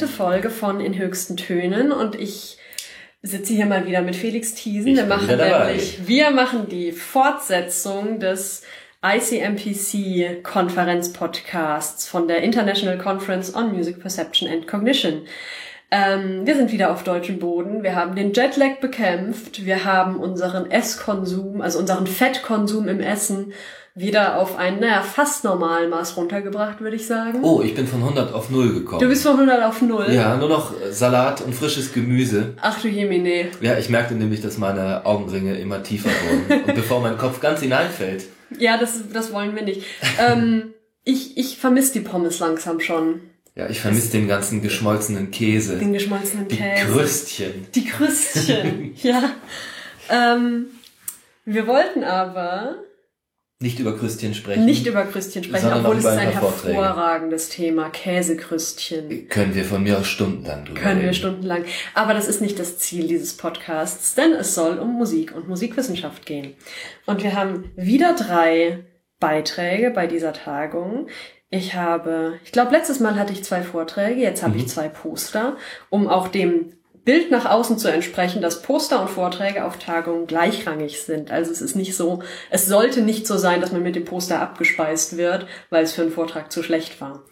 vierte Folge von In höchsten Tönen und ich sitze hier mal wieder mit Felix Thiesen. Ich Wir machen nämlich, wir machen die Fortsetzung des ICMPC Konferenz-Podcasts von der International Conference on Music Perception and Cognition. Ähm, wir sind wieder auf deutschem Boden. Wir haben den Jetlag bekämpft. Wir haben unseren Esskonsum, also unseren Fettkonsum im Essen wieder auf ein, naja, fast normalen Maß runtergebracht, würde ich sagen. Oh, ich bin von 100 auf 0 gekommen. Du bist von 100 auf 0. ja, nur noch äh, Salat und frisches Gemüse. Ach du Jemine. Ja, ich merkte nämlich, dass meine Augenringe immer tiefer wurden. und bevor mein Kopf ganz hineinfällt. Ja, das, das wollen wir nicht. ähm, ich ich vermisse die Pommes langsam schon. Ja, ich vermisse den ganzen geschmolzenen Käse. Den geschmolzenen Die Käse. Krüstchen. Die Krüstchen. ja. Ähm, wir wollten aber Nicht über Krüstchen sprechen. nicht über Krüstchen sprechen, obwohl es ist ein hervorragendes Thema. Käsekrüstchen. Können wir von mir aus stundenlang drüber Können wir reden. stundenlang. Aber das ist nicht das Ziel dieses Podcasts, denn es soll um Musik und Musikwissenschaft gehen. Und wir haben wieder drei Beiträge bei dieser Tagung. Ich habe, ich glaube, letztes Mal hatte ich zwei Vorträge, jetzt habe ich zwei Poster, um auch dem Bild nach außen zu entsprechen, dass Poster und Vorträge auf Tagungen gleichrangig sind. Also es ist nicht so, es sollte nicht so sein, dass man mit dem Poster abgespeist wird, weil es für einen Vortrag zu schlecht war.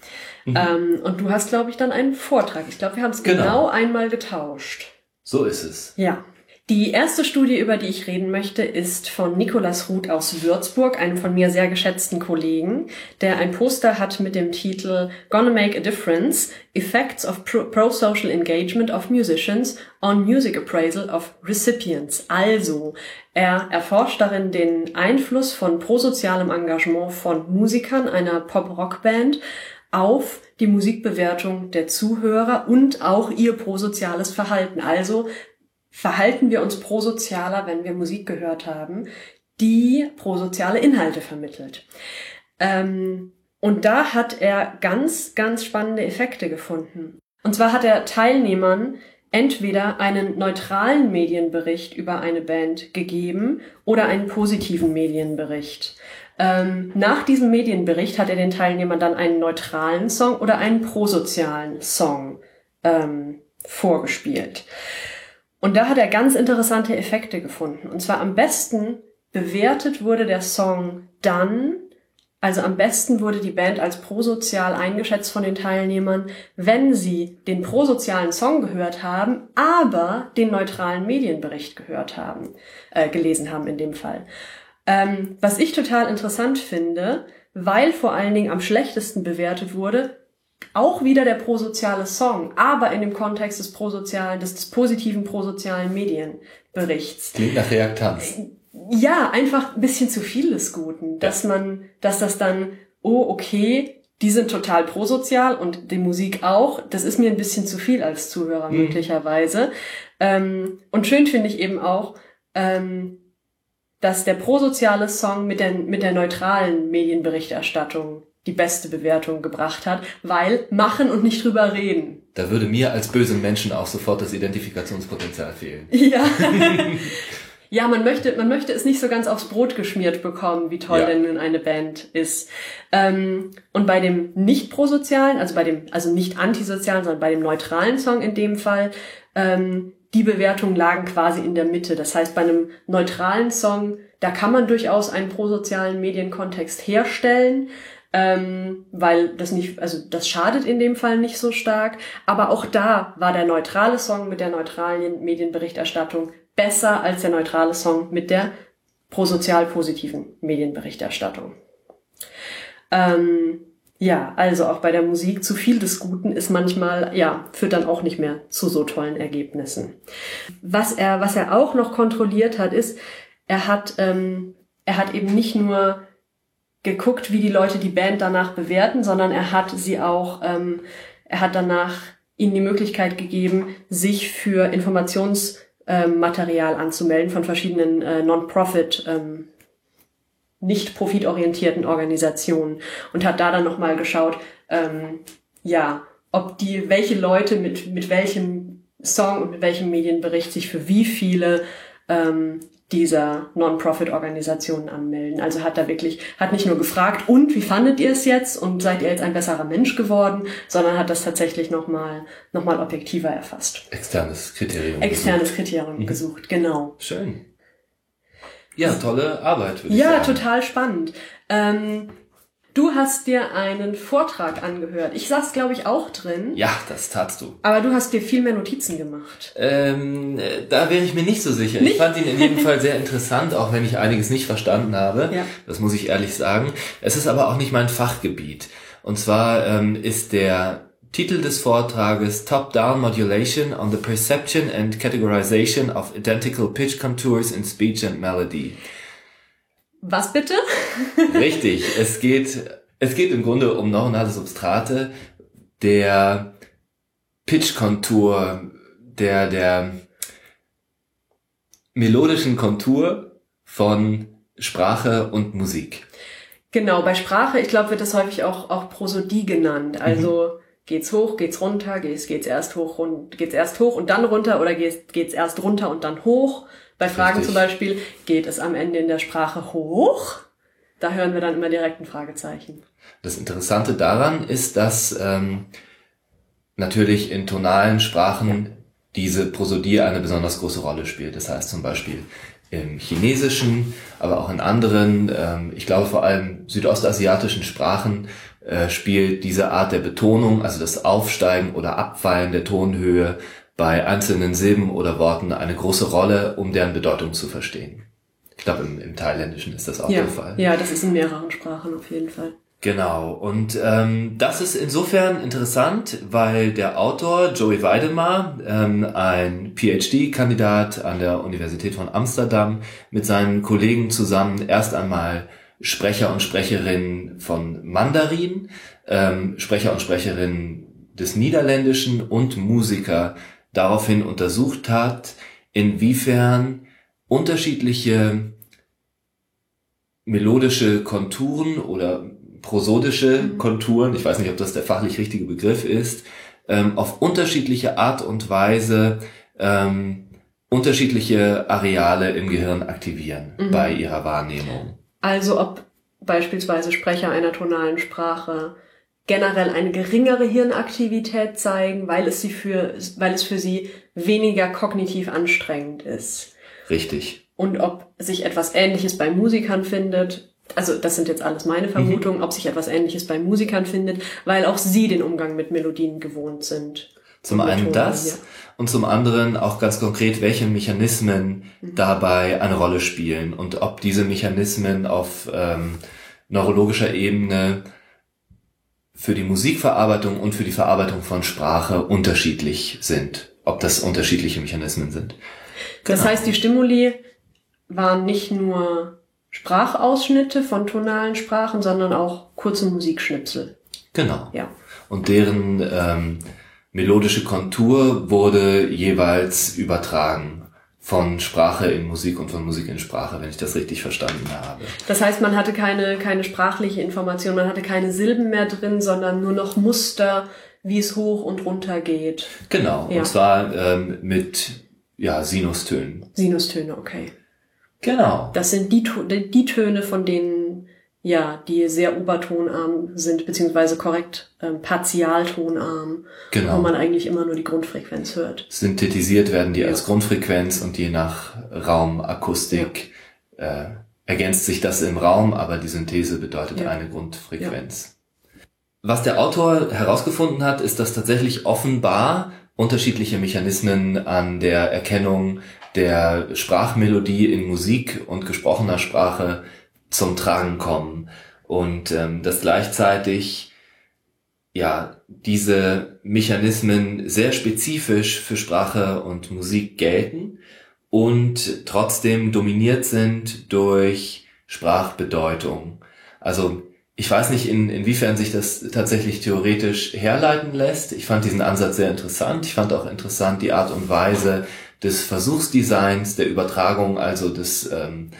Ähm, und du hast, glaube ich, dann einen Vortrag. Ich glaube, wir haben es genau. Genau. einmal getauscht. So ist es. Ja. Die erste Studie, über die ich reden möchte, ist von Nikolas Ruth aus Würzburg, einem von mir sehr geschätzten Kollegen, der ein Poster hat mit dem Titel Gonna Make a Difference, Effects of Pro- Pro-Social Engagement of Musicians on Music Appraisal of Recipients. Also, er erforscht darin den Einfluss von prosozialem Engagement von Musikern einer Pop-Rock-Band auf die Musikbewertung der Zuhörer und auch ihr prosoziales Verhalten. Also verhalten wir uns prosozialer, wenn wir Musik gehört haben, die prosoziale Inhalte vermittelt. Ähm, und da hat er ganz, ganz spannende Effekte gefunden. Und zwar hat er Teilnehmern entweder einen neutralen Medienbericht über eine Band gegeben oder einen positiven Medienbericht. Ähm, nach diesem Medienbericht hat er den Teilnehmern dann einen neutralen Song oder einen prosozialen Song ähm, vorgespielt. Und da hat er ganz interessante Effekte gefunden. Und zwar am besten bewertet wurde der Song dann, also am besten wurde die Band als prosozial eingeschätzt von den Teilnehmern, wenn sie den prosozialen Song gehört haben, aber den neutralen Medienbericht gehört haben, äh, gelesen haben in dem Fall. Ähm, was ich total interessant finde, weil vor allen Dingen am schlechtesten bewertet wurde, auch wieder der prosoziale Song, aber in dem Kontext des prosozialen, des, des positiven prosozialen Medienberichts. Klingt nach Reaktanz. Ja, einfach ein bisschen zu viel des Guten, dass man, dass das dann, oh, okay, die sind total prosozial und die Musik auch. Das ist mir ein bisschen zu viel als Zuhörer möglicherweise. Ähm, und schön finde ich eben auch, ähm, dass der prosoziale Song mit der, mit der neutralen Medienberichterstattung die beste Bewertung gebracht hat, weil machen und nicht drüber reden. Da würde mir als bösem Menschen auch sofort das Identifikationspotenzial fehlen. Ja. Ja, man möchte, man möchte es nicht so ganz aufs Brot geschmiert bekommen, wie toll Ja. denn nun eine Band ist. Ähm, und bei dem nicht prosozialen, also bei dem, also nicht antisozialen, sondern bei dem neutralen Song in dem Fall, ähm, die Bewertungen lagen quasi in der Mitte. Das heißt, bei einem neutralen Song, da kann man durchaus einen prosozialen Medienkontext herstellen, ähm, weil das nicht, also das schadet in dem Fall nicht so stark. Aber auch da war der neutrale Song mit der neutralen Medienberichterstattung besser als der neutrale Song mit der prosozial positiven Medienberichterstattung. Ähm, ja, also auch bei der Musik zu viel des Guten ist manchmal, ja, führt dann auch nicht mehr zu so tollen Ergebnissen. Was er, was er auch noch kontrolliert hat, ist, er hat, ähm, er hat eben nicht nur geguckt, wie die Leute die Band danach bewerten, sondern er hat sie auch, ähm, er hat danach ihnen die Möglichkeit gegeben, sich für Informationsmaterial anzumelden von verschiedenen äh, Non-Profit ähm, nicht profitorientierten Organisationen und hat da dann nochmal geschaut, ähm, ja, ob die, welche Leute mit, mit welchem Song und mit welchem Medienbericht sich für wie viele ähm, dieser Non-Profit-Organisationen anmelden. Also hat er wirklich, hat nicht nur gefragt, und wie fandet ihr es jetzt und seid ihr jetzt ein besserer Mensch geworden, sondern hat das tatsächlich nochmal noch mal objektiver erfasst. Externes Kriterium. Externes gesucht. Kriterium mhm. gesucht, genau. Schön. Ja, tolle Arbeit, würde ja, ich sagen. Total spannend. Ähm, Du hast dir einen Vortrag angehört. Ich saß, glaube ich, auch drin. Ja, das tatst du. Aber du hast dir viel mehr Notizen gemacht. Ähm, da wäre ich mir nicht so sicher. Nicht? Ich fand ihn in jedem Fall sehr interessant, auch wenn ich einiges nicht verstanden habe. Ja. Das muss ich ehrlich sagen. Es ist aber auch nicht mein Fachgebiet. Und zwar ähm, ist der Titel des Vortrages Top-Down Modulation on the Perception and Categorization of Identical Pitch Contours in Speech and Melody. Was bitte? Richtig. Es geht, es geht im Grunde um neuronale Substrate der Pitch-Kontur, der, der melodischen Kontur von Sprache und Musik. Genau, bei Sprache, ich glaube, wird das häufig auch, auch Prosodie genannt. Also mhm. geht's hoch, geht's runter, geht's, geht's erst hoch und geht's erst hoch und dann runter oder geht's, geht's erst runter und dann hoch. Bei Fragen Richtig. zum Beispiel, geht es am Ende in der Sprache hoch? Da hören wir dann immer direkt ein Fragezeichen. Das Interessante daran ist, dass ähm, natürlich in tonalen Sprachen ja. diese Prosodie eine besonders große Rolle spielt. Das heißt zum Beispiel im Chinesischen, aber auch in anderen, ähm, ich glaube vor allem südostasiatischen Sprachen äh, spielt diese Art der Betonung, also das Aufsteigen oder Abfallen der Tonhöhe, bei einzelnen Silben oder Worten eine große Rolle, um deren Bedeutung zu verstehen. Ich glaube, im, im Thailändischen ist das auch ja, der Fall. Ja, das ist in mehreren Sprachen auf jeden Fall. Genau, und ähm, das ist insofern interessant, weil der Autor Joey Weidemar, ähm, ein PhD-Kandidat an der Universität von Amsterdam, mit seinen Kollegen zusammen erst einmal Sprecher und Sprecherinnen von Mandarin, ähm, Sprecher und Sprecherinnen des Niederländischen und Musiker daraufhin untersucht hat, inwiefern unterschiedliche melodische Konturen oder prosodische mhm. Konturen, ich weiß nicht, ob das der fachlich richtige Begriff ist, ähm, auf unterschiedliche Art und Weise ähm, unterschiedliche Areale im Gehirn aktivieren mhm. bei ihrer Wahrnehmung. Also ob beispielsweise Sprecher einer tonalen Sprache generell eine geringere Hirnaktivität zeigen, weil es sie für, weil es für sie weniger kognitiv anstrengend ist. Richtig. Und ob sich etwas Ähnliches bei Musikern findet, also das sind jetzt alles meine Vermutungen, mhm. ob sich etwas Ähnliches bei Musikern findet, weil auch sie den Umgang mit Melodien gewohnt sind. Zum einen das hier. und zum anderen auch ganz konkret, welche Mechanismen mhm. dabei eine Rolle spielen und ob diese Mechanismen auf ähm, neurologischer Ebene für die Musikverarbeitung und für die Verarbeitung von Sprache unterschiedlich sind, ob das unterschiedliche Mechanismen sind. Genau. Das heißt, die Stimuli waren nicht nur Sprachausschnitte von tonalen Sprachen, sondern auch kurze Musikschnipsel. Genau. Ja. Und deren ähm, melodische Kontur wurde jeweils übertragen von Sprache in Musik und von Musik in Sprache, wenn ich das richtig verstanden habe. Das heißt, man hatte keine, keine sprachliche Information, man hatte keine Silben mehr drin, sondern nur noch Muster, wie es hoch und runter geht. Genau, ja. und zwar ähm, mit ja, Sinustönen. Sinustöne, okay. Genau. Das sind die, die Töne, von denen ja, die sehr obertonarm sind, beziehungsweise korrekt ähm, partialtonarm, genau. wo man eigentlich immer nur die Grundfrequenz hört. Synthetisiert werden die ja. als Grundfrequenz und je nach Raumakustik ja. äh, ergänzt sich das im Raum, aber die Synthese bedeutet ja. eine Grundfrequenz. Was der Autor herausgefunden hat, ist, dass tatsächlich offenbar unterschiedliche Mechanismen an der Erkennung der Sprachmelodie in Musik und gesprochener Sprache zum Tragen kommen und ähm, dass gleichzeitig ja diese Mechanismen sehr spezifisch für Sprache und Musik gelten und trotzdem dominiert sind durch Sprachbedeutung. Also ich weiß nicht, in, inwiefern sich das tatsächlich theoretisch herleiten lässt. Ich fand diesen Ansatz sehr interessant. Ich fand auch interessant die Art und Weise des Versuchsdesigns, der Übertragung, also des ähm,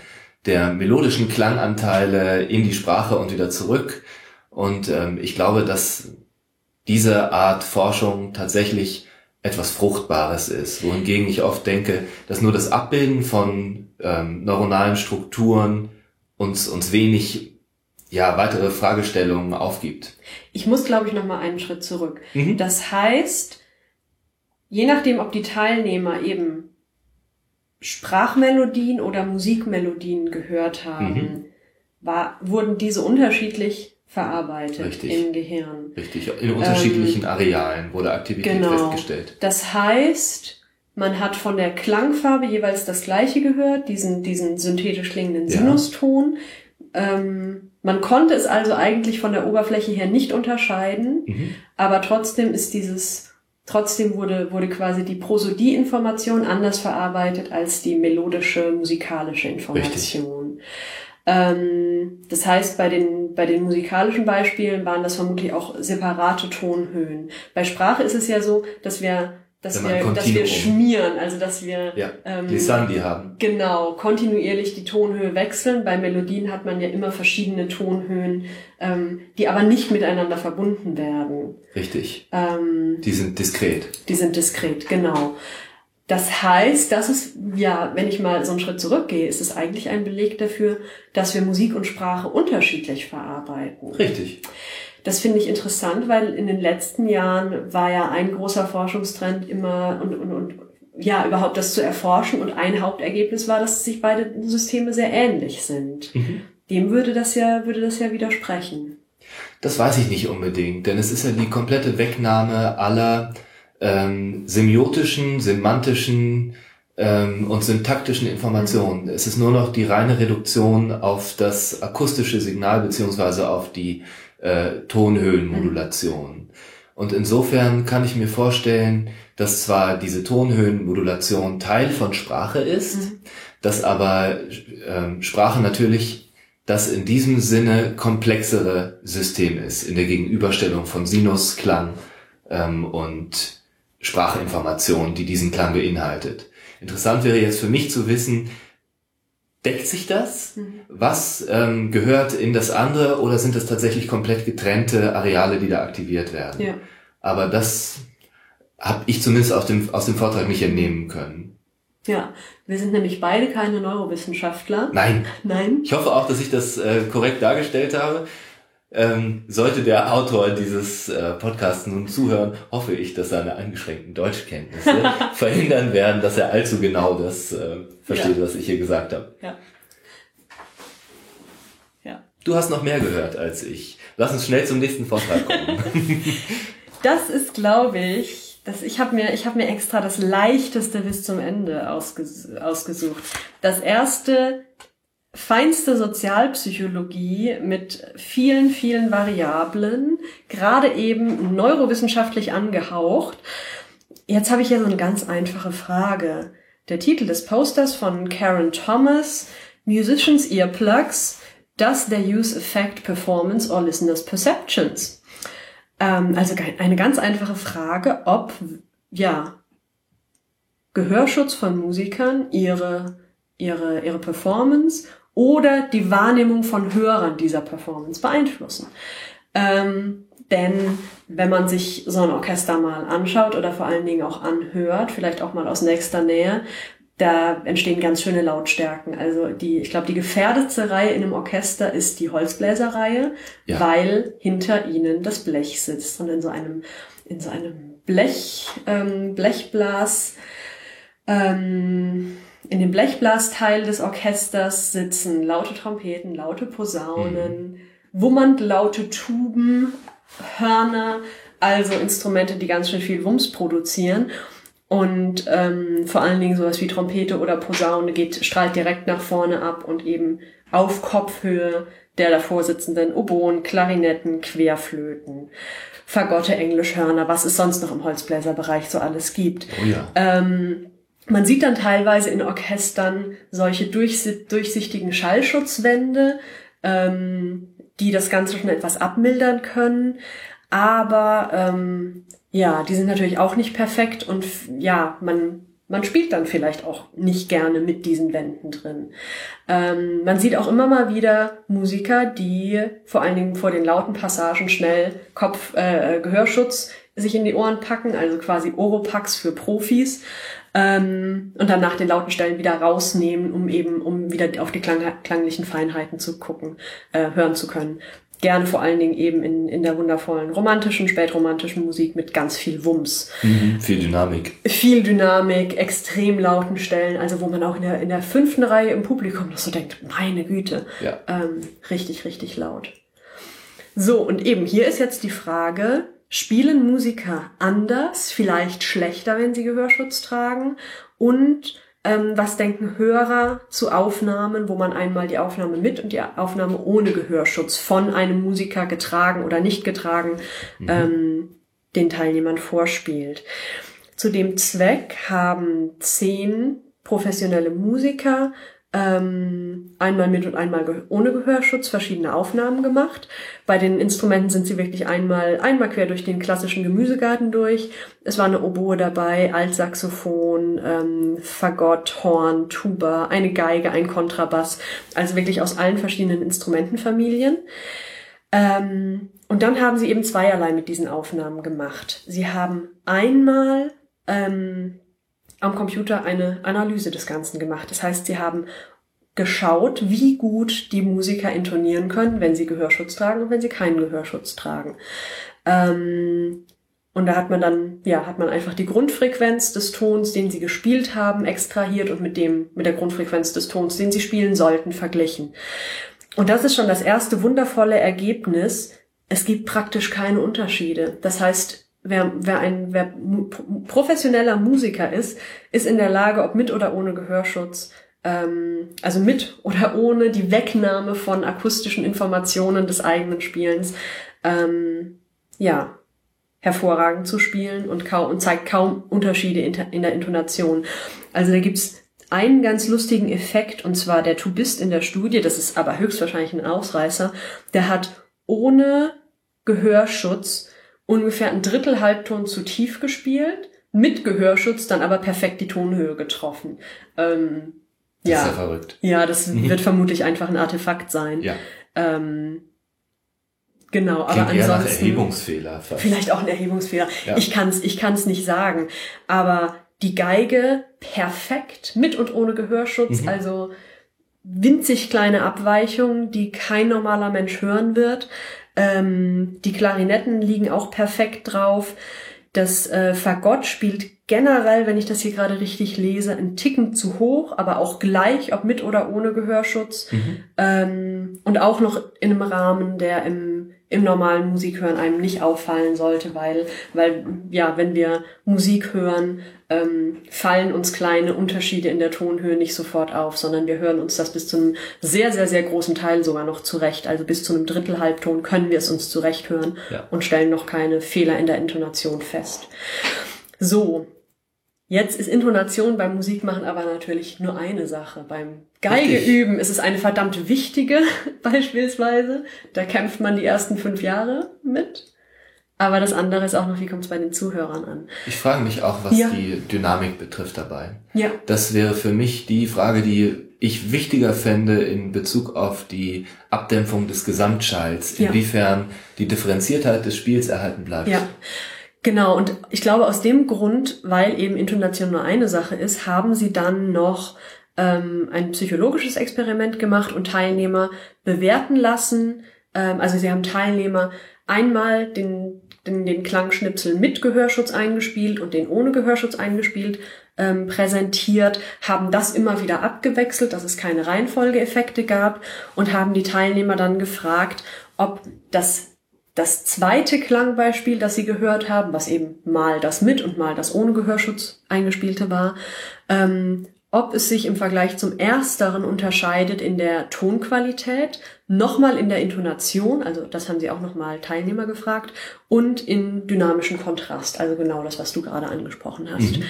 der melodischen Klanganteile in die Sprache und wieder zurück. Und ähm, ich glaube, dass diese Art Forschung tatsächlich etwas Fruchtbares ist. Wohingegen ich oft denke, dass nur das Abbilden von ähm, neuronalen Strukturen uns, uns wenig ja, weitere Fragestellungen aufgibt. Ich muss, glaube ich, noch mal einen Schritt zurück. Mhm. Das heißt, je nachdem, ob die Teilnehmer eben Sprachmelodien oder Musikmelodien gehört haben, mhm. war, wurden diese unterschiedlich verarbeitet Richtig. im Gehirn. Richtig, in unterschiedlichen ähm, Arealen wurde Aktivität genau. festgestellt. Das heißt, man hat von der Klangfarbe jeweils das gleiche gehört, diesen, diesen synthetisch klingenden Sinuston. Ja. Ähm, man konnte es also eigentlich von der Oberfläche her nicht unterscheiden, mhm. aber trotzdem ist dieses, trotzdem wurde, wurde quasi die Prosodie-Information anders verarbeitet als die melodische, musikalische Information. Ähm, das heißt, bei den, bei den musikalischen Beispielen waren das vermutlich auch separate Tonhöhen. Bei Sprache ist es ja so, dass wir dass wir, dass wir schmieren, also dass wir ja, ähm, Glissandi haben. Genau, kontinuierlich die Tonhöhe wechseln. Bei Melodien hat man ja immer verschiedene Tonhöhen, ähm, die aber nicht miteinander verbunden werden. Richtig. Ähm, die sind diskret. Die sind diskret, genau. Das heißt, das ist, ja, wenn ich mal so einen Schritt zurückgehe, ist es eigentlich ein Beleg dafür, dass wir Musik und Sprache unterschiedlich verarbeiten. Richtig. Das finde ich interessant, weil in den letzten Jahren war ja ein großer Forschungstrend immer und, und, und ja, überhaupt das zu erforschen und ein Hauptergebnis war, dass sich beide Systeme sehr ähnlich sind. Mhm. Dem würde das ja, würde das ja widersprechen. Das weiß ich nicht unbedingt, denn es ist ja die komplette Wegnahme aller ähm, semiotischen, semantischen ähm, und syntaktischen Informationen. Mhm. Es ist nur noch die reine Reduktion auf das akustische Signal beziehungsweise auf die äh, Tonhöhenmodulation. Und insofern kann ich mir vorstellen, dass zwar diese Tonhöhenmodulation Teil von Sprache ist, mhm. dass aber ähm, Sprache natürlich das in diesem Sinne komplexere System ist, in der Gegenüberstellung von Sinus, Klang ähm, und Sprachinformation, die diesen Klang beinhaltet. Interessant wäre jetzt für mich zu wissen, deckt sich das? Mhm. Was ähm, gehört in das andere oder sind das tatsächlich komplett getrennte Areale, die da aktiviert werden? Ja. Aber das habe ich zumindest aus dem, aus dem Vortrag nicht entnehmen können. Ja, wir sind nämlich beide keine Neurowissenschaftler. Nein. Nein. Ich hoffe auch, dass ich das äh, korrekt dargestellt habe. Ähm, sollte der Autor dieses äh, Podcasts nun zuhören, hoffe ich, dass seine eingeschränkten Deutschkenntnisse verhindern werden, dass er allzu genau das äh, versteht, ja. was ich hier gesagt habe. Ja. ja. Du hast noch mehr gehört als ich. Lass uns schnell zum nächsten Vortrag kommen. das ist, glaube ich, das, ich habe mir, ich hab mir extra das leichteste bis zum Ende ausges ausgesucht. Das erste feinste Sozialpsychologie mit vielen, vielen Variablen, gerade eben neurowissenschaftlich angehaucht. Jetzt habe ich hier so eine ganz einfache Frage. Der Titel des Posters von Karen Thomas, Musicians Earplugs, Does their use affect performance or listeners' perceptions? Ähm, also eine ganz einfache Frage, ob, ja, Gehörschutz von Musikern ihre, ihre, ihre Performance oder die Wahrnehmung von Hörern dieser Performance beeinflussen. Ähm, denn wenn man sich so ein Orchester mal anschaut oder vor allen Dingen auch anhört, vielleicht auch mal aus nächster Nähe, da entstehen ganz schöne Lautstärken. Also die, ich glaube, die gefährdetste Reihe in einem Orchester ist die Holzbläserreihe, ja. weil hinter ihnen das Blech sitzt und in so einem in so einem Blech ähm, Blechblas ähm, in dem Blechblasteil des Orchesters sitzen laute Trompeten, laute Posaunen, mhm. wummernd laute Tuben, Hörner, also Instrumente, die ganz schön viel Wumms produzieren. Und ähm, vor allen Dingen sowas wie Trompete oder Posaune geht, strahlt direkt nach vorne ab und eben auf Kopfhöhe der davor sitzenden Oboen, Klarinetten, Querflöten, Fagotte, Englischhörner, was es sonst noch im Holzbläserbereich so alles gibt. Oh ja. Ähm, man sieht dann teilweise in Orchestern solche durchsichtigen Schallschutzwände, ähm, die das Ganze schon etwas abmildern können. Aber ähm, ja, die sind natürlich auch nicht perfekt und ja, man man spielt dann vielleicht auch nicht gerne mit diesen Wänden drin. Ähm, man sieht auch immer mal wieder Musiker, die vor allen Dingen vor den lauten Passagen schnell Kopf, äh, Gehörschutz sich in die Ohren packen, also quasi Oropax für Profis, ähm, und dann nach den lauten Stellen wieder rausnehmen, um eben, um wieder auf die klang klanglichen Feinheiten zu gucken, äh, hören zu können. Gerne vor allen Dingen eben in, in der wundervollen romantischen, spätromantischen Musik mit ganz viel Wumms. Mhm, viel Dynamik. Viel Dynamik, extrem lauten Stellen, also wo man auch in der, in der fünften Reihe im Publikum noch so denkt, meine Güte, ja. ähm, richtig, richtig laut. So, und eben hier ist jetzt die Frage, spielen Musiker anders, vielleicht schlechter, wenn sie Gehörschutz tragen? Und ähm, was denken Hörer zu Aufnahmen, wo man einmal die Aufnahme mit und die Aufnahme ohne Gehörschutz von einem Musiker getragen oder nicht getragen mhm. ähm, den Teilnehmern vorspielt? Zu dem Zweck haben zehn professionelle Musiker ähm, einmal mit und einmal ge ohne Gehörschutz verschiedene Aufnahmen gemacht. Bei den Instrumenten sind sie wirklich einmal, einmal quer durch den klassischen Gemüsegarten durch. Es war eine Oboe dabei, Altsaxophon, ähm, Fagott, Horn, Tuba, eine Geige, ein Kontrabass. Also wirklich aus allen verschiedenen Instrumentenfamilien. Ähm, und dann haben sie eben zweierlei mit diesen Aufnahmen gemacht. Sie haben einmal ähm, am Computer eine Analyse des Ganzen gemacht. Das heißt, sie haben geschaut, wie gut die Musiker intonieren können, wenn sie Gehörschutz tragen und wenn sie keinen Gehörschutz tragen. Ähm, und da hat man dann, ja, hat man einfach die Grundfrequenz des Tons, den sie gespielt haben, extrahiert und mit dem, mit der Grundfrequenz des Tons, den sie spielen sollten, verglichen. Und das ist schon das erste wundervolle Ergebnis. Es gibt praktisch keine Unterschiede. Das heißt, wer, wer ein wer professioneller Musiker ist, ist in der Lage, ob mit oder ohne Gehörschutz, ähm, also mit oder ohne die Wegnahme von akustischen Informationen des eigenen Spielens, ähm, ja, hervorragend zu spielen und, kaum, und zeigt kaum Unterschiede in, in der Intonation. Also da gibt's einen ganz lustigen Effekt, und zwar der Tubist in der Studie, das ist aber höchstwahrscheinlich ein Ausreißer, der hat ohne Gehörschutz ungefähr ein Drittel Halbton zu tief gespielt, mit Gehörschutz dann aber perfekt die Tonhöhe getroffen. Ähm, das ja. ist ja verrückt. Ja, das mhm. wird vermutlich einfach ein Artefakt sein. Ja. Ähm, genau, Klingt aber eher ansonsten nach Erhebungsfehler. Fast. Vielleicht auch ein Erhebungsfehler. Ja. Ich kann's, ich kann's nicht sagen. Aber die Geige perfekt mit und ohne Gehörschutz, mhm. also winzig kleine Abweichungen, die kein normaler Mensch hören wird. Ähm, die Klarinetten liegen auch perfekt drauf. Das äh, Fagott spielt generell, wenn ich das hier gerade richtig lese, einen Ticken zu hoch, aber auch gleich, ob mit oder ohne Gehörschutz. Mhm. Ähm, und auch noch in einem Rahmen, der im im normalen Musikhören einem nicht auffallen sollte, weil, weil ja, wenn wir Musik hören, ähm, fallen uns kleine Unterschiede in der Tonhöhe nicht sofort auf, sondern wir hören uns das bis zu einem sehr, sehr, sehr großen Teil sogar noch zurecht. Also bis zu einem Drittel Halbton können wir es uns zurecht hören ja. und stellen noch keine Fehler in der Intonation fest. So, Jetzt ist Intonation beim Musikmachen aber natürlich nur eine Sache. Beim Geige Richtig. üben ist es eine verdammt wichtige beispielsweise. Da kämpft man die ersten fünf Jahre mit. Aber das andere ist auch noch, wie kommt es bei den Zuhörern an? Ich frage mich auch, was ja. die Dynamik betrifft dabei. Ja. Das wäre für mich die Frage, die ich wichtiger fände in Bezug auf die Abdämpfung des Gesamtschalls, inwiefern ja. die Differenziertheit des Spiels erhalten bleibt. Ja. Genau, und ich glaube aus dem Grund, weil eben Intonation nur eine Sache ist, haben sie dann noch ähm, ein psychologisches Experiment gemacht und Teilnehmer bewerten lassen. Ähm, also sie haben Teilnehmer einmal den, den, den Klangschnipsel mit Gehörschutz eingespielt und den ohne Gehörschutz eingespielt ähm, präsentiert, haben das immer wieder abgewechselt, dass es keine Reihenfolgeeffekte gab und haben die Teilnehmer dann gefragt, ob das das zweite Klangbeispiel, das Sie gehört haben, was eben mal das mit und mal das ohne Gehörschutz eingespielte war, ähm, ob es sich im Vergleich zum ersteren unterscheidet in der Tonqualität, nochmal in der Intonation, also das haben sie auch nochmal Teilnehmer gefragt, und in dynamischen Kontrast, also genau das, was du gerade angesprochen hast. Mhm.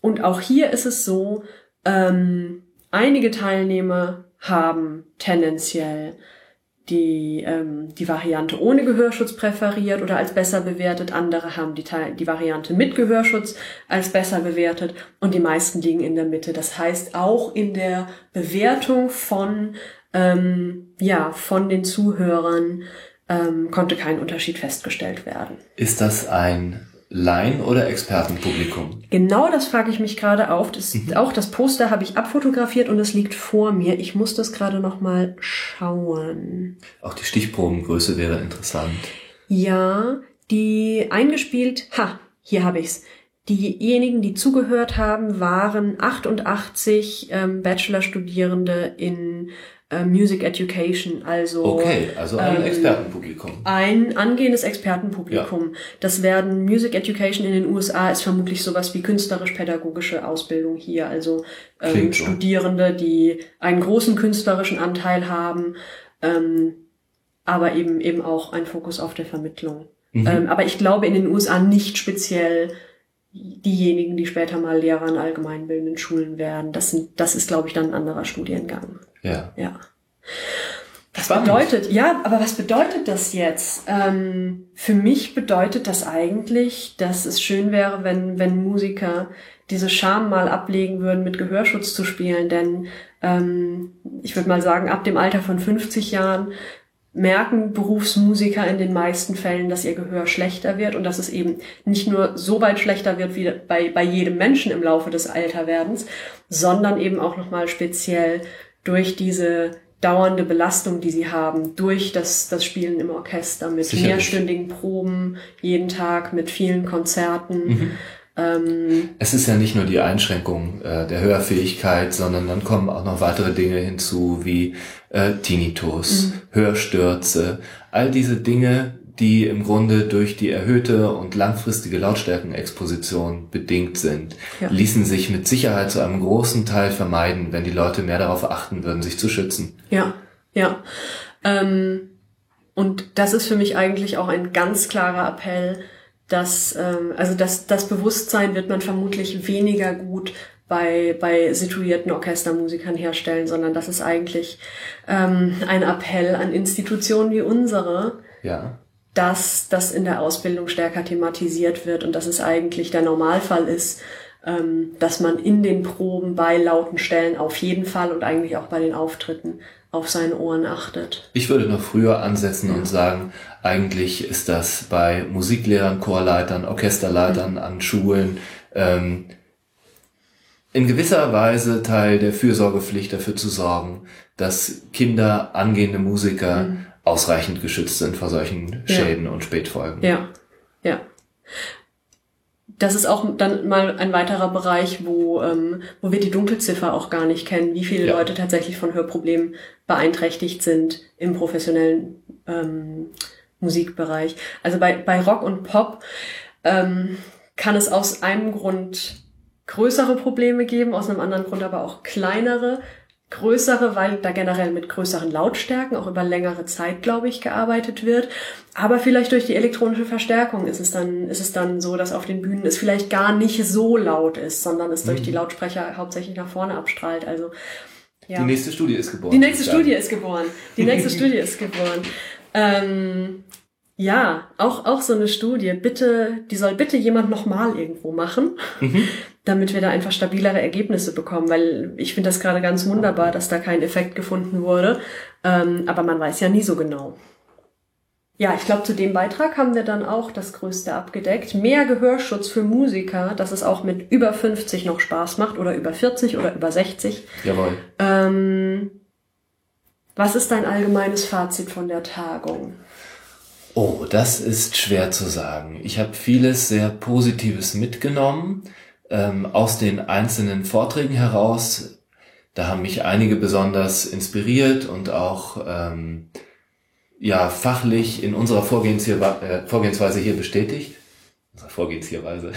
Und auch hier ist es so, ähm, einige Teilnehmer haben tendenziell die, ähm, die Variante ohne Gehörschutz präferiert oder als besser bewertet. Andere haben die, die Variante mit Gehörschutz als besser bewertet und die meisten liegen in der Mitte. Das heißt, auch in der Bewertung von, ähm, ja, von den Zuhörern ähm, konnte kein Unterschied festgestellt werden. Ist das ein Laien- oder Expertenpublikum? Genau das frage ich mich gerade auf. Das, mhm. Auch das Poster habe ich abfotografiert und es liegt vor mir. Ich muss das gerade noch mal schauen. Auch die Stichprobengröße wäre interessant. Ja, die eingespielt, ha, hier habe ich's. Diejenigen, die zugehört haben, waren 88 ähm, Bachelorstudierende in äh, Music Education, also okay, also ein ähm, Expertenpublikum. Ein angehendes Expertenpublikum. Ja. Das werden Music Education in den USA ist vermutlich sowas wie künstlerisch-pädagogische Ausbildung hier, also ähm, Studierende, die einen großen künstlerischen Anteil haben, ähm, aber eben eben auch ein Fokus auf der Vermittlung. Mhm. Ähm, aber ich glaube in den USA nicht speziell diejenigen, die später mal Lehrer an allgemeinbildenden Schulen werden. Das sind, das ist, glaube ich, dann ein anderer Studiengang. Ja. Ja. Was Spannend. bedeutet, ja, aber was bedeutet das jetzt? Ähm, für mich bedeutet das eigentlich, dass es schön wäre, wenn, wenn Musiker diese Scham mal ablegen würden, mit Gehörschutz zu spielen, denn ähm, ich würde mal sagen, ab dem Alter von 50 Jahren merken Berufsmusiker in den meisten Fällen, dass ihr Gehör schlechter wird und dass es eben nicht nur so weit schlechter wird wie bei, bei jedem Menschen im Laufe des Alterwerdens, sondern eben auch nochmal speziell durch diese dauernde Belastung, die sie haben, durch das, das Spielen im Orchester mit Sicherlich. mehrstündigen Proben jeden Tag, mit vielen Konzerten. Mhm. Ähm, es ist ja nicht nur die Einschränkung äh, der Hörfähigkeit, sondern dann kommen auch noch weitere Dinge hinzu wie äh, Tinnitus, mhm. Hörstürze, all diese Dinge, die im Grunde durch die erhöhte und langfristige Lautstärkenexposition bedingt sind, ja. ließen sich mit Sicherheit zu einem großen Teil vermeiden, wenn die Leute mehr darauf achten würden, sich zu schützen. Ja, ja. Ähm, und das ist für mich eigentlich auch ein ganz klarer Appell, dass ähm, also das, das Bewusstsein wird man vermutlich weniger gut bei, bei situierten Orchestermusikern herstellen, sondern das ist eigentlich ähm, ein Appell an Institutionen wie unsere, ja. dass das in der Ausbildung stärker thematisiert wird und dass es eigentlich der Normalfall ist, ähm, dass man in den Proben bei lauten Stellen auf jeden Fall und eigentlich auch bei den Auftritten auf seine Ohren achtet. Ich würde noch früher ansetzen ja. und sagen, eigentlich ist das bei Musiklehrern, Chorleitern, Orchesterleitern mhm. an Schulen ähm, in gewisser Weise Teil der Fürsorgepflicht dafür zu sorgen, dass Kinder, angehende Musiker mhm. ausreichend geschützt sind vor solchen Schäden ja. und Spätfolgen. Ja, ja. Das ist auch dann mal ein weiterer Bereich, wo, ähm, wo wir die Dunkelziffer auch gar nicht kennen, wie viele ja. Leute tatsächlich von Hörproblemen beeinträchtigt sind im professionellen ähm, Musikbereich. Also bei, bei Rock und Pop ähm, kann es aus einem Grund größere Probleme geben, aus einem anderen Grund aber auch kleinere. Größere, weil da generell mit größeren Lautstärken auch über längere Zeit, glaube ich, gearbeitet wird. Aber vielleicht durch die elektronische Verstärkung ist es dann, ist es dann so, dass auf den Bühnen es vielleicht gar nicht so laut ist, sondern es mhm. durch die Lautsprecher hauptsächlich nach vorne abstrahlt. Also, ja. Die nächste Studie ist geboren. Die nächste Studie ist geboren. Die nächste Studie ist geboren. Ähm, ja, auch, auch so eine Studie. Bitte, die soll bitte jemand nochmal irgendwo machen. Mhm damit wir da einfach stabilere Ergebnisse bekommen, weil ich finde das gerade ganz wunderbar, dass da kein Effekt gefunden wurde, ähm, aber man weiß ja nie so genau. Ja, ich glaube, zu dem Beitrag haben wir dann auch das Größte abgedeckt. Mehr Gehörschutz für Musiker, dass es auch mit über 50 noch Spaß macht oder über 40 oder über 60. Jawohl. Ähm, was ist dein allgemeines Fazit von der Tagung? Oh, das ist schwer zu sagen. Ich habe vieles sehr Positives mitgenommen ähm, aus den einzelnen Vorträgen heraus. Da haben mich einige besonders inspiriert und auch ähm, ja fachlich in unserer äh, Vorgehensweise hier bestätigt. Unsere Vorgehensweise.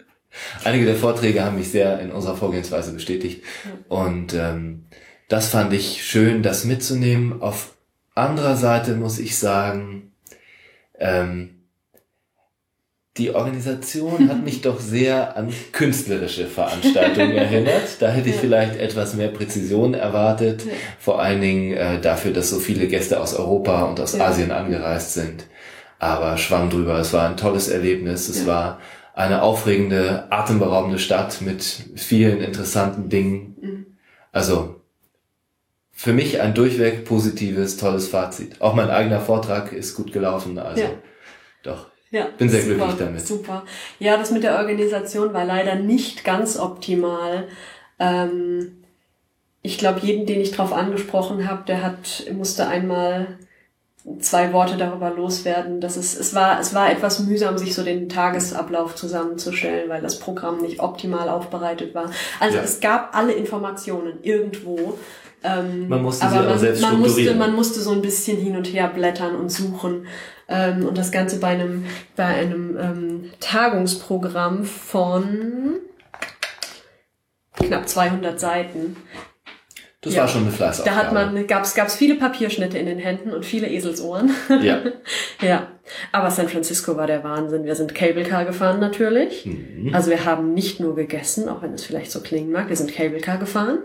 einige der Vorträge haben mich sehr in unserer Vorgehensweise bestätigt und ähm, das fand ich schön, das mitzunehmen. Auf anderer Seite muss ich sagen, ähm, die Organisation hat mich doch sehr an künstlerische Veranstaltungen erinnert. Da hätte ich vielleicht etwas mehr Präzision erwartet. Ja. Vor allen Dingen äh, dafür, dass so viele Gäste aus Europa und aus ja. Asien angereist sind. Aber schwamm drüber. Es war ein tolles Erlebnis. Es ja. war eine aufregende, atemberaubende Stadt mit vielen interessanten Dingen. Mhm. Also für mich ein durchweg positives, tolles Fazit. Auch mein eigener Vortrag ist gut gelaufen. Also doch Ja, Bin sehr super, glücklich damit. Super. Ja, das mit der Organisation war leider nicht ganz optimal. Ähm, ich glaube, jeden, den ich drauf angesprochen habe, der hat musste einmal zwei Worte darüber loswerden, dass es es war es war etwas mühsam, sich so den Tagesablauf zusammenzustellen, weil das Programm nicht optimal aufbereitet war. Also Ja. es gab alle Informationen irgendwo. Ähm, Man musste aber man, selbst man musste man musste so ein bisschen hin und her blättern und suchen ähm, und das Ganze bei einem bei einem ähm, Tagungsprogramm von knapp 200 Seiten. Das Ja. war schon eine Fleißaufgabe. Da hat man, gab's, gab's viele Papierschnitte in den Händen und viele Eselsohren. Ja. ja. Aber San Francisco war der Wahnsinn. Wir sind Cable Car gefahren natürlich. Mhm. Also wir haben nicht nur gegessen, auch wenn es vielleicht so klingen mag. Wir sind Cable Car gefahren.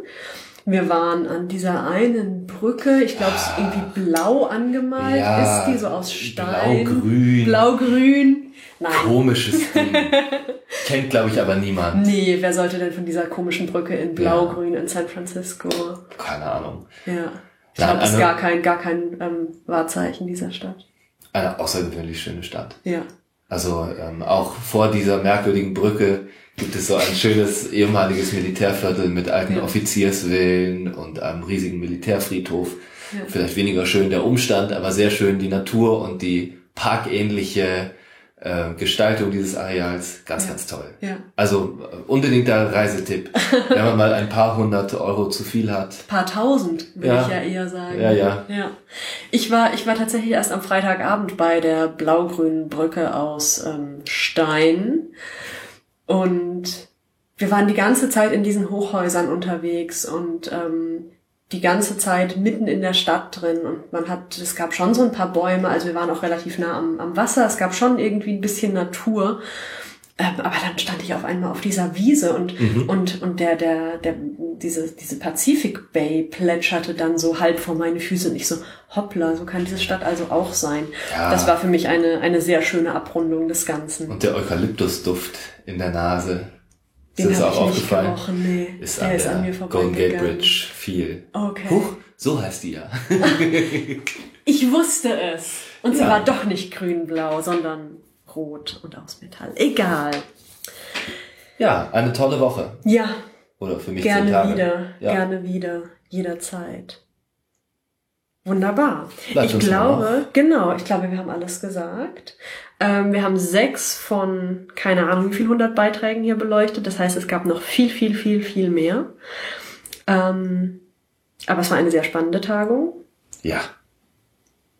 Wir waren an dieser einen Brücke, ich glaube, es ist irgendwie blau angemalt Ja, ist die, so aus Stein. blau-grün. Blau-grün. Nein. Komisches Ding. Kennt, glaube ich, aber niemand. Nee, wer sollte denn von dieser komischen Brücke in Blau-Grün in San Francisco? Keine Ahnung. Ja. Ich glaube, das ist eine- gar kein, gar kein ähm, Wahrzeichen dieser Stadt. Eine außergewöhnlich schöne Stadt. Ja. Also ähm, auch vor dieser merkwürdigen Brücke gibt es so ein schönes ehemaliges Militärviertel mit alten Ja. Offiziersvillen und einem riesigen Militärfriedhof. Ja. Vielleicht weniger schön der Umstand, aber sehr schön die Natur und die parkähnliche äh, Gestaltung dieses Areals. Ganz, Ja. ganz toll. Ja. Also äh, unbedingter Reisetipp, wenn man mal ein paar hundert Euro zu viel hat. Paar tausend, würde ich ja eher sagen. Ja, ja. ja. Ich war, ich war tatsächlich erst am Freitagabend bei der blau-grünen Brücke aus ähm, Stein. Und wir waren die ganze Zeit in diesen Hochhäusern unterwegs und ähm, die ganze Zeit mitten in der Stadt drin. Und man hat, es gab schon so ein paar Bäume, also wir waren auch relativ nah am, am Wasser, es gab schon irgendwie ein bisschen Natur. Ähm, aber dann stand ich auf einmal auf dieser Wiese und, und, und der, der, der, diese, diese Pacific Bay plätscherte dann so halb vor meine Füße und ich so, hoppla, so kann diese Stadt also auch sein. Ja. Das war für mich eine, eine sehr schöne Abrundung des Ganzen. Und der Eukalyptusduft in der Nase. Ist Den hab auch aufgefallen? gerochen, nee. Ist der an ist der an mir Golden Gate. Bridge viel. Okay. Huch, so heißt die ja. Ich wusste es. Und sie Ja. war doch nicht grün-blau, sondern rot und aus Metall. Egal. Ja, eine tolle Woche. Ja, Oder für mich zehn gerne Tage. wieder. Ja. Gerne wieder. Jederzeit. Wunderbar. Bleibt ich glaube, genau, ich glaube, wir haben alles gesagt. Ähm, wir haben sechs von, keine Ahnung, wie viel hundert Beiträgen hier beleuchtet. Das heißt, es gab noch viel, viel, viel, viel mehr. Ähm, aber es war eine sehr spannende Tagung Ja,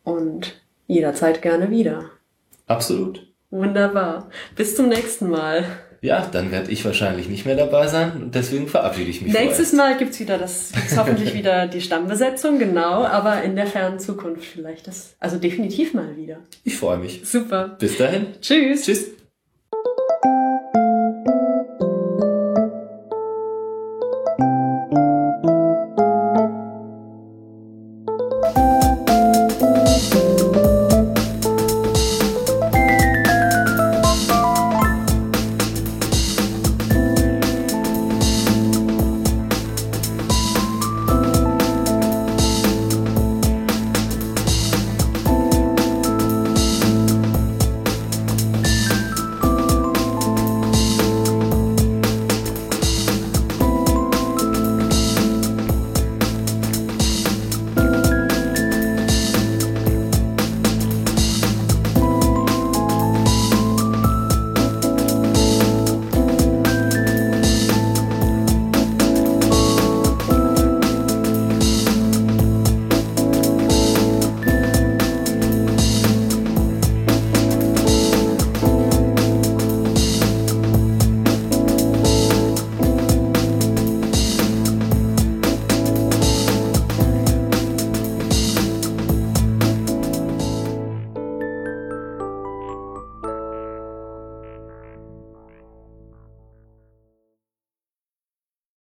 und jederzeit gerne wieder. absolut. Wunderbar. Bis zum nächsten Mal. Ja, dann werde ich wahrscheinlich nicht mehr dabei sein und deswegen verabschiede ich mich Nächstes Mal gibt's wieder das, gibt's hoffentlich wieder die Stammbesetzung, genau, aber in der fernen Zukunft vielleicht. Das, also definitiv mal wieder. Ich freue mich. Super. Bis dahin. Tschüss. Tschüss.